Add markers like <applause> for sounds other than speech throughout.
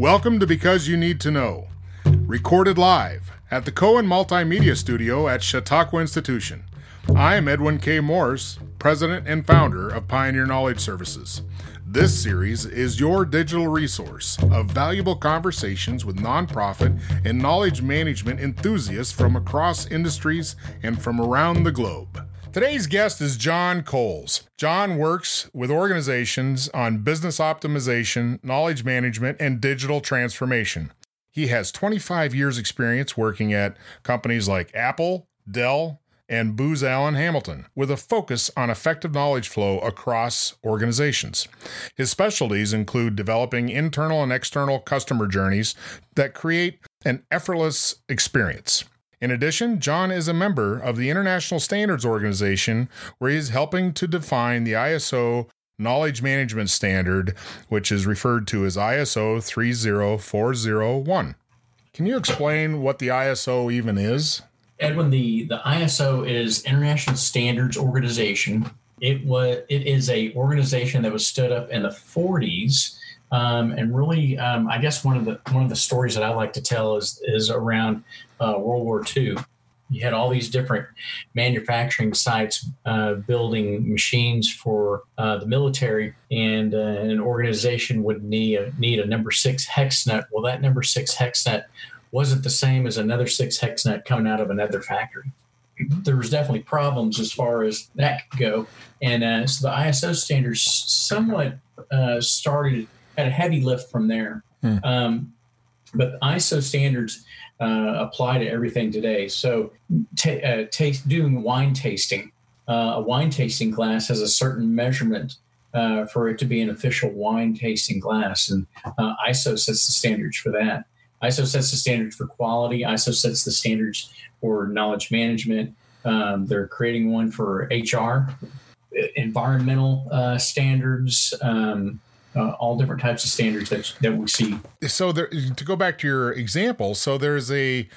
Welcome to Because You Need to Know, recorded live at the Cohen Multimedia Studio at Chautauqua Institution. I am Edwin K. Morris, President and founder of Pioneer Knowledge Services. This series is your digital resource of valuable conversations with nonprofit and knowledge management enthusiasts from across industries and from around the globe. Today's guest is John Coles. John works with organizations on business optimization, knowledge management, and digital transformation. He has 25 years' experience working at companies like Apple, Dell, and Booz Allen Hamilton, with a focus on effective knowledge flow across organizations. His specialties include developing internal and external customer journeys that create an effortless experience. In addition, John is a member of the International Standards Organization, where he is helping to define the ISO Knowledge Management Standard, which is referred to as ISO 30401. Can you explain what the ISO even is? Edwin, the, the ISO is International Standards Organization. It was it is a organization that was stood up in the 40s um, and really, um, I guess one of the one of the stories that I like to tell is is around uh, World War II. You had all these different manufacturing sites uh, building machines for uh, the military, and uh, an organization would need a, need a number six hex nut. Well, that number six hex nut wasn't the same as another six hex nut coming out of another factory there was definitely problems as far as that could go. And uh, so the ISO standards somewhat uh, started had a heavy lift from there. Hmm. Um, but ISO standards uh, apply to everything today. So, t- uh, taste, doing wine tasting, uh, a wine tasting glass has a certain measurement uh, for it to be an official wine tasting glass, and uh, ISO sets the standards for that. ISO sets the standards for quality. ISO sets the standards for knowledge management. Um, they're creating one for HR, environmental uh, standards. Um, uh, all different types of standards that, that we see. So there, to go back to your example, so there's a,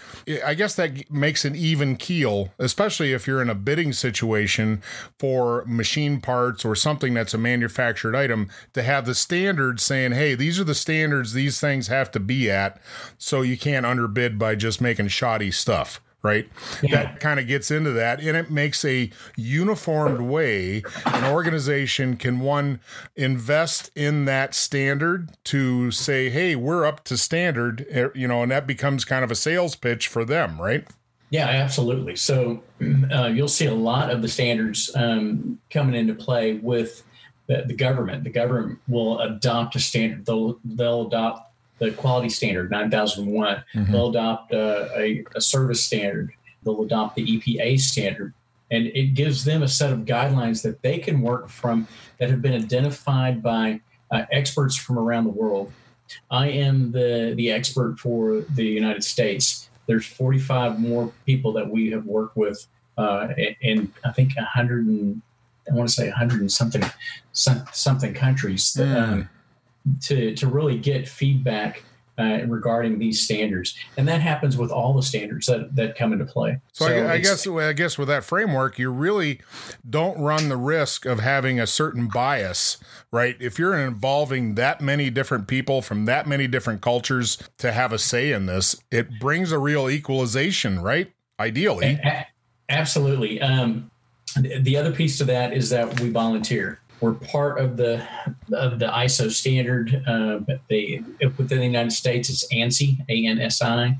I guess that makes an even keel, especially if you're in a bidding situation for machine parts or something that's a manufactured item, to have the standards saying, hey, these are the standards these things have to be at, so you can't underbid by just making shoddy stuff right? Yeah. That kind of gets into that. And it makes a uniformed way an organization can one invest in that standard to say, hey, we're up to standard, eh, you know, and that becomes kind of a sales pitch for them, right? Yeah, absolutely. So <clears throat> uh, you'll see a lot of the standards um, coming into play with the, the government. The government will adopt a standard. They'll they'll adopt the quality standard 9001. Mm-hmm. They'll adopt uh, a, a service standard. They'll adopt the EPA standard. And it gives them a set of guidelines that they can work from that have been identified by uh, experts from around the world. I am the, the expert for the United States. There's 45 more people that we have worked with uh, in, I think, 100 and I want to say 100 and something something countries. Mm. Um, to to really get feedback uh, regarding these standards, and that happens with all the standards that, that come into play. So, so I, I guess I guess with that framework, you really don't run the risk of having a certain bias, right? If you're involving that many different people from that many different cultures to have a say in this, it brings a real equalization, right? Ideally, a- absolutely. Um, the other piece to that is that we volunteer. We're part of the of the ISO standard. Uh, they within the United States, it's ANSI, A N S I.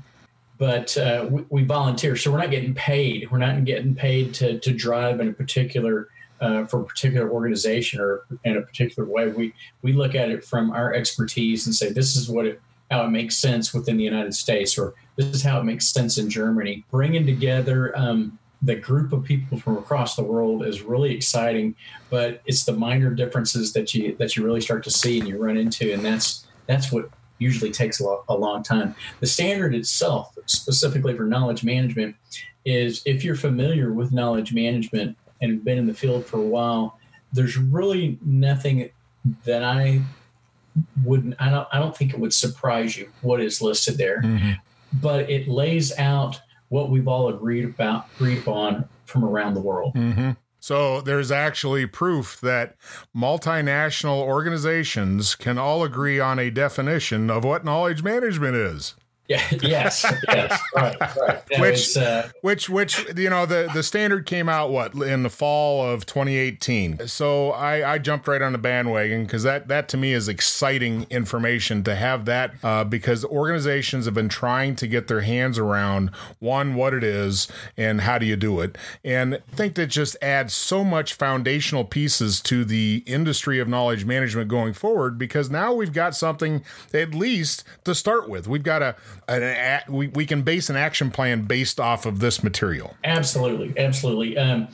But uh, we, we, volunteer, so we're not getting paid. We're not getting paid to to drive in a particular uh, for a particular organization or in a particular way. We we look at it from our expertise and say this is what it how it makes sense within the United States, or this is how it makes sense in Germany. Bringing together um, the group of people from across the world is really exciting, but it's the minor differences that you that you really start to see and you run into, and that's that's what usually takes a, a long time. The standard itself, specifically for knowledge management, is if you're familiar with knowledge management and been in the field for a while, there's really nothing that I wouldn't I don't I don't think it would surprise you what is listed there. Mm-hmm. But it lays out what we've all agreed about, agreed upon from around the world. Mm-hmm. So there's actually proof that multinational organizations can all agree on a definition of what knowledge management is. Yeah. <laughs> Yes. yes. Right. Right. Yeah, which, uh, which, which, you know, the the standard came out what in the fall of 2018. So I, I jumped right on the bandwagon because that that to me is exciting information to have that uh, because organizations have been trying to get their hands around one what it is and how do you do it, and I think that just adds so much foundational pieces to the industry of knowledge management going forward because now we've got something at least to start with. We've got a an, we, we can base an action plan based off of this material. Absolutely, absolutely. Um,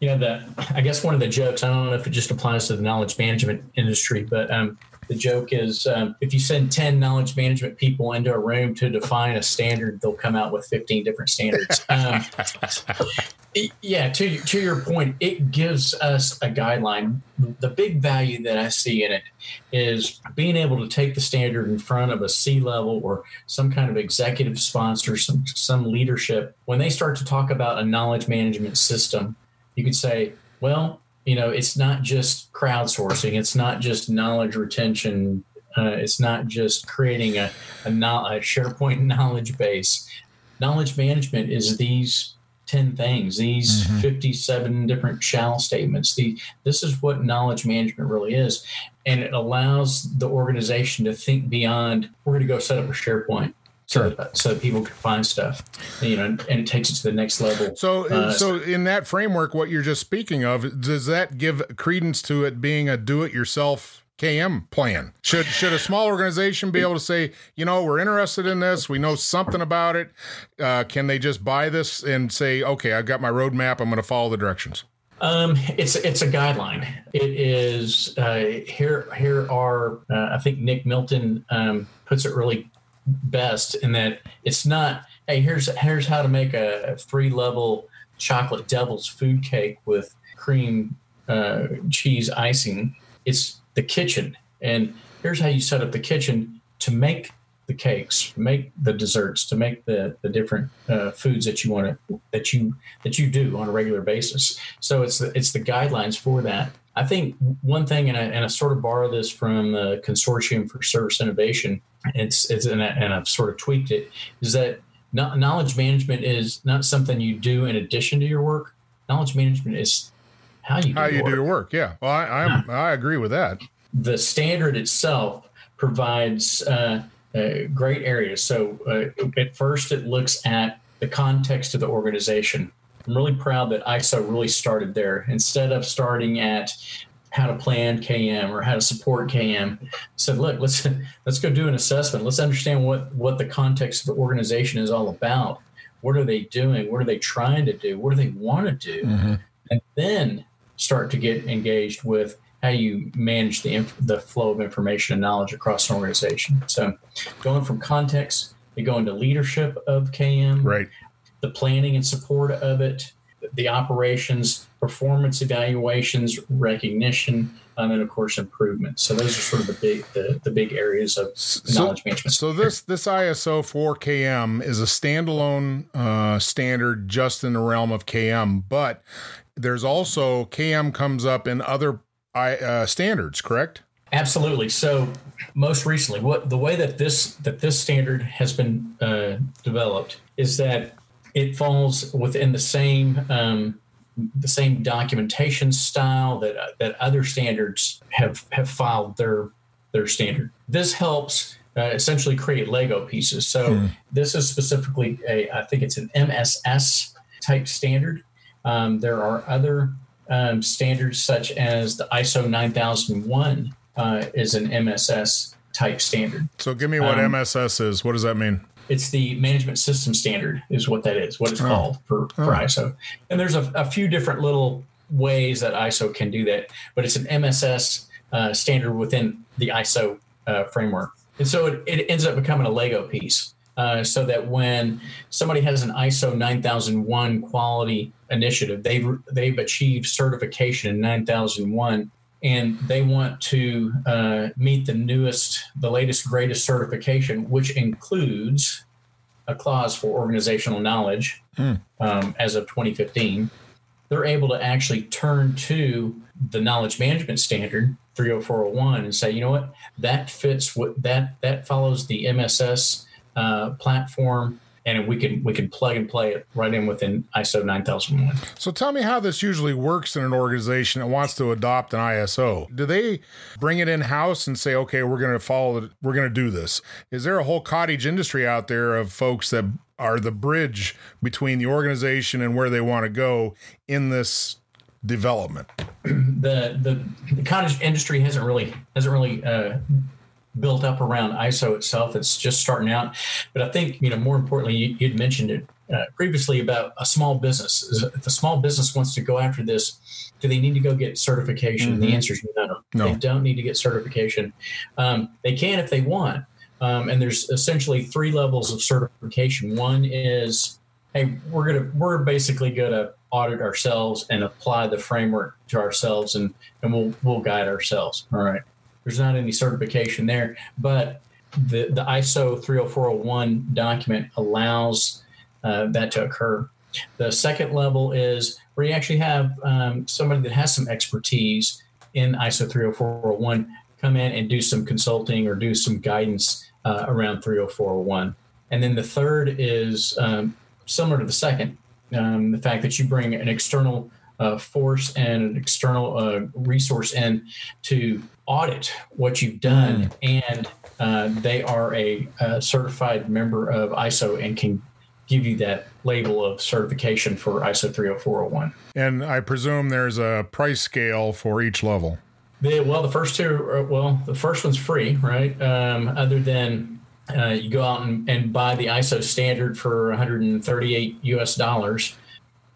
you know, the I guess one of the jokes. I don't know if it just applies to the knowledge management industry, but um, the joke is um, if you send 10 knowledge management people into a room to define a standard, they'll come out with 15 different standards. <laughs> Um, yeah, to, to your point, it gives us a guideline. The big value that I see in it is being able to take the standard in front of a C level or some kind of executive sponsor, some, some leadership. When they start to talk about a knowledge management system, you could say, well, you know, it's not just crowdsourcing. It's not just knowledge retention. Uh, it's not just creating a, a, a SharePoint <laughs> knowledge base. Knowledge management is these 10 things, these mm-hmm. 57 different shall statements. The, this is what knowledge management really is. And it allows the organization to think beyond, we're going to go set up a SharePoint so that, so that people can find stuff, you know, and, it takes it to the next level. So, uh, so in that framework, what you're just speaking of, does that give credence to it being a do-it-yourself KM plan? Should should a small organization be able to say, you know, we're interested in this, we know something about it? Uh, can they just buy this and say, okay, I've got my roadmap, I'm going to follow the directions? Um, it's it's a guideline. It is uh, here. Here are uh, I think Nick Milton um, puts it really best in that it's not hey here's here's how to make a three level chocolate devil's food cake with cream uh, cheese icing. It's the kitchen. And here's how you set up the kitchen to make the cakes make the desserts to make the the different uh, foods that you want to that you that you do on a regular basis. So it's the, it's the guidelines for that. I think one thing, and I, and I sort of borrow this from the Consortium for Service Innovation, it's, it's and, I, and I've sort of tweaked it, is that knowledge management is not something you do in addition to your work. Knowledge management is how you do how you work. do your work. Yeah, well, I I'm, I agree with that. The standard itself provides uh, uh, great areas. So uh, at first, it looks at the context of the organization. I'm really proud that ISO really started there instead of starting at how to plan KM or how to support KM. Said, look, let's <laughs> let's go do an assessment. Let's understand what what the context of the organization is all about. What are they doing? What are they trying to do? What do they want to do? Mm-hmm. And then start to get engaged with how you manage the the flow of information and knowledge across an organization. So, going from context, you go into leadership of KM, right? the planning and support of it, the operations, performance evaluations, recognition, and then of course improvement. So those are sort of the big the, the big areas of so, knowledge management. So this this ISO 4KM is a standalone uh, standard just in the realm of KM, but there's also KM comes up in other uh, standards, correct? Absolutely. So most recently, what the way that this that this standard has been uh, developed is that it falls within the same um, the same documentation style that that other standards have have filed their their standard. This helps uh, essentially create Lego pieces. So hmm. this is specifically a I think it's an MSS type standard. Um, there are other um, standards such as the ISO 9001 uh, is an MSS type standard. So give me what MSS um, is. What does that mean? It's the management system standard, is what that is, what it's oh. called for, for oh. ISO. And there's a, a, few different little ways that ISO can do that, but it's an MSS uh, standard within the ISO uh, framework. And so it, it, ends up becoming a Lego piece. Uh, so that when somebody has an ISO 9001 quality initiative, they've they've achieved certification in 9001, and they want to uh, meet the newest, the latest, greatest certification, which includes a clause for organizational knowledge mm. um, as of 2015. they're able to actually turn to the knowledge management standard 30401 and say, you know what, that fits what that that follows the MSS uh, platform and we can we can plug and play it right in within ISO 9001. So tell me how this usually works in an organization that wants to adopt an ISO. Do they bring it in house and say, okay, we're going to follow it, we're going to do this? Is there a whole cottage industry out there of folks that are the bridge between the organization and where they want to go in this development? <clears throat> the the, the cottage industry hasn't really hasn't really uh, built up around ISO itself. It's just starting out. But I think, you know, more importantly, you, would mentioned it uh, previously about a small business. If a small business wants to go after this, do they need to go get certification? Mm-hmm. The answer is no. no. They don't need to get certification. Um, they can if they want. Um, and there's essentially three levels of certification. One is, hey, we're gonna we're basically gonna audit ourselves and apply the framework to ourselves, and and we'll we'll guide ourselves. All right. There's not any certification there, but the, the ISO 30401 document allows uh, that to occur. The second level is where you actually have um, somebody that has some expertise in ISO 30401 come in and do some consulting or do some guidance uh, around 30401. And then the third is um, similar to the second, um, the fact that you bring an external uh, force and an external uh, resource in to audit what you've done, mm. and uh, they are a, a, certified member of ISO and can give you that label of certification for ISO 30401. And I presume there's a price scale for each level. The, well, the first two, are, well, the first one's free, right? Um, other than uh, you go out and, and buy the ISO standard for 138 US dollars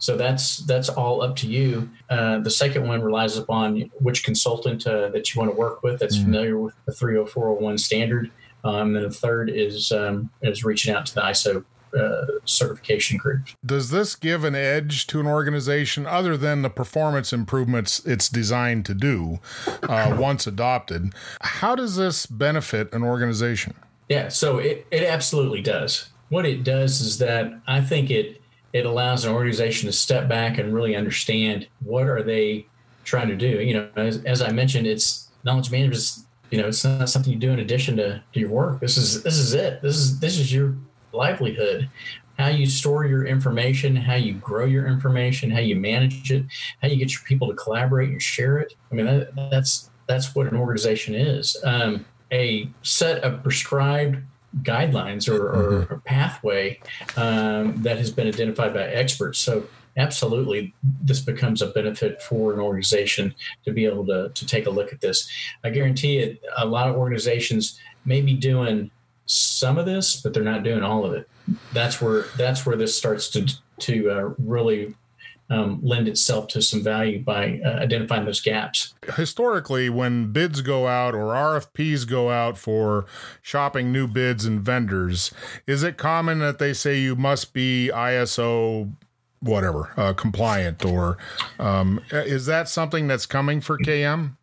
so that's that's all up to you. Uh, the second one relies upon which consultant uh, that you want to work with that's mm familiar with the 30401 standard. Um, and the third is um, is reaching out to the ISO uh, certification group. Does this give an edge to an organization other than the performance improvements it's designed to do uh, once adopted? How does this benefit an organization? Yeah, so it, it absolutely does. What it does is that I think it it allows an organization to step back and really understand what are they trying to do. You know, as, as I mentioned, it's knowledge management. You know, it's not something you do in addition to, to your work. This is this is it. This is this is your livelihood. How you store your information, how you grow your information, how you manage it, how you get your people to collaborate and share it. I mean, that, that's that's what an organization is. Um, a set of prescribed guidelines or, or, mm-hmm. pathway um, that has been identified by experts. So absolutely this becomes a benefit for an organization to be able to, to take a look at this i guarantee it a lot of organizations may be doing some of this but they're not doing all of it that's where that's where this starts to to uh, really um, lend itself to some value by uh, identifying those gaps. Historically, when bids go out or RFPs go out for shopping new bids and vendors, is it common that they say you must be ISO whatever uh, compliant or um, is that something that's coming for KM?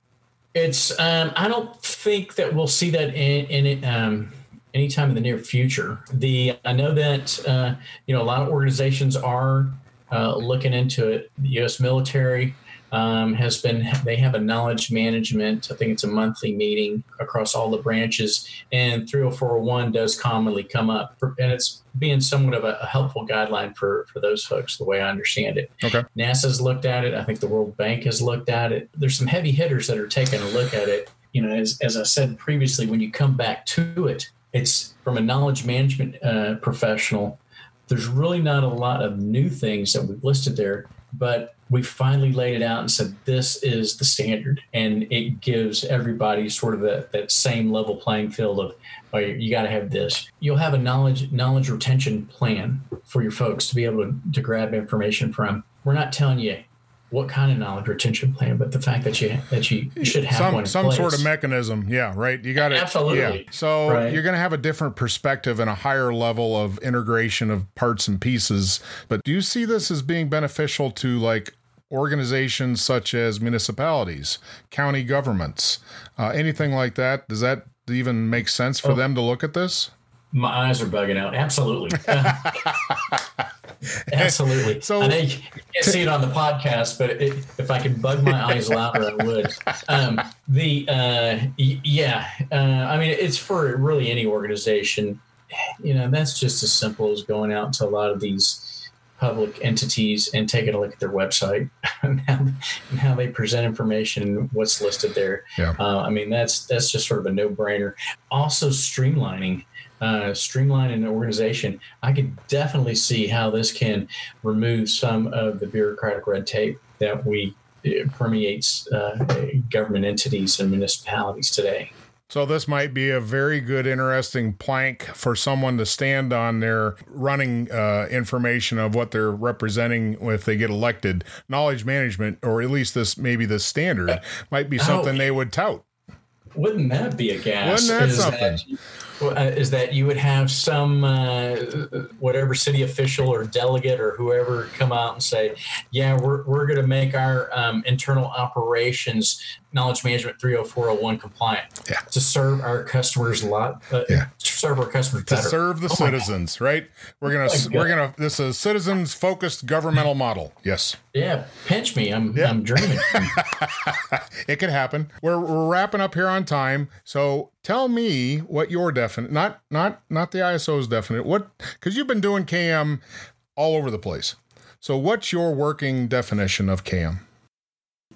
It's um, I don't think that we'll see that in, in um, anytime in the near future. The I know that uh, you know a lot of organizations are uh, looking into it. The U.S. military um, has been, they have a knowledge management, I think it's a monthly meeting across all the branches, and 30401 does commonly come up. And it's being somewhat of a, a helpful guideline for, for those folks, the way I understand it. Okay. NASA's looked at it. I think the World Bank has looked at it. There's some heavy hitters that are taking a look at it. You know, as, as I said previously, when you come back to it, it's from a knowledge management uh, professional there's really not a lot of new things that we've listed there, but we finally laid it out and said this is the standard, and it gives everybody sort of that, that same level playing field of oh, you got to have this. You'll have a knowledge knowledge retention plan for your folks to be able to, to grab information from. We're not telling you what kind of knowledge retention plan, but the fact that you that you should have some one some sort of mechanism. Yeah, right. You got it. Absolutely. Yeah. So right. you're going to have a different perspective and a higher level of integration of parts and pieces. But do you see this as being beneficial to like organizations such as municipalities, county governments, uh, anything like that? Does that even make sense for oh. them to look at this? My eyes are bugging out. Absolutely. <laughs> <laughs> <laughs> Absolutely. So I know you can't see it on the podcast, but it, if I could bug my eyes louder, I would. Um, the uh, yeah, uh, I mean, it's for really any organization. You know, that's just as simple as going out to a lot of these public entities and taking a look at their website <laughs> and, how, and how, they present information and what's listed there. Yeah. Uh, I mean, that's that's just sort of a no brainer. Also, streamlining. Uh, streamlining an organization, I could definitely see how this can remove some of the bureaucratic red tape that we permeates uh, government entities and municipalities today. So this might be a very good, interesting plank for someone to stand on their running uh, information of what they're representing if they get elected. Knowledge management, or at least this maybe the standard, might be something oh, they would tout. Wouldn't that be a gas? Wouldn't that something? That, uh, is that you would have some uh, whatever city official or delegate or whoever come out and say, "Yeah, we're we're going to make our um, internal operations knowledge management 30401 compliant. Yeah. to serve our customers a lot uh, yeah. to serve our customers better. to serve the oh citizens right? We're gonna oh <laughs> we're gonna this is citizens focused governmental model. Yes. Yeah pinch me. I'm yeah. i'm dreaming. <laughs> It could happen. We're, we're wrapping up here on time. So tell me what your definite not not not the iso's definite what because you've been doing km all over the place so what's your working definition of km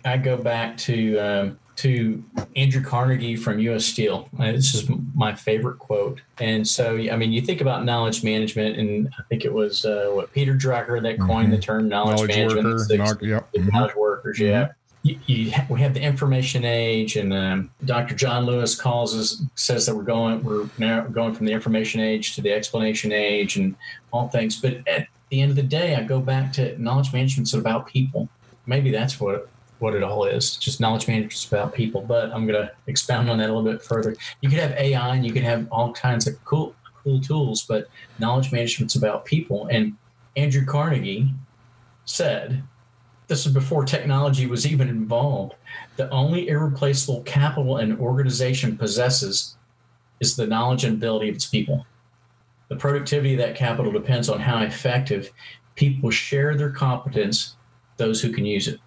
I go back to um, to Andrew Carnegie from U.S. Steel. Uh, this is my favorite quote. And so, I mean, you think about knowledge management, and I think it was uh, what Peter Drucker that coined mm-hmm. the term knowledge, knowledge management. Worker, knowledge, yep. knowledge workers, mm-hmm. yeah. You, you, we have the information age, and um, Dr. John Lewis calls us says that we're going we're now going from the information age to the explanation age, and all things. But at the end of the day, I go back to knowledge management's about people. Maybe that's what what it all is. Just knowledge management is about people. But I'm going to expound on that a little bit further. You could have AI and you could have all kinds of cool cool tools, but knowledge management's about people. And Andrew Carnegie said, this is before technology was even involved. The only irreplaceable capital an organization possesses is the knowledge and ability of its people. The productivity of that capital depends on how effective people share their competence, those who can use it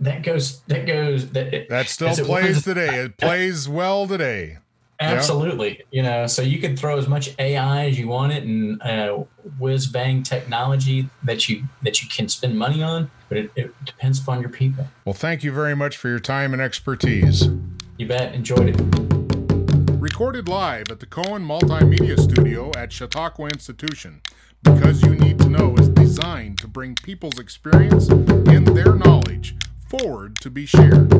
that goes that goes that that still plays today. It plays well today. Absolutely, yeah. you know. So you can throw as much AI as you want it and uh, whiz bang technology that you that you can spend money on, but it, it depends upon your people. Well, thank you very much for your time and expertise. You bet. Enjoyed it. Recorded live at the Cohen Multimedia Studio at Chautauqua Institution. Because You Need to Know is designed to bring people's experience and their knowledge forward to be shared.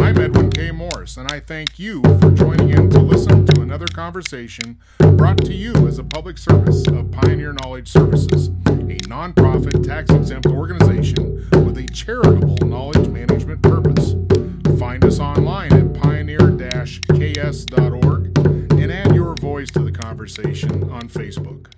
I'm Edwin K. Morris, and I thank you for joining in to listen to another conversation brought to you as a public service of Pioneer Knowledge Services, a nonprofit tax exempt organization with a charitable knowledge management purpose. Find us online at pioneer ks.org and add your voice to the conversation on Facebook.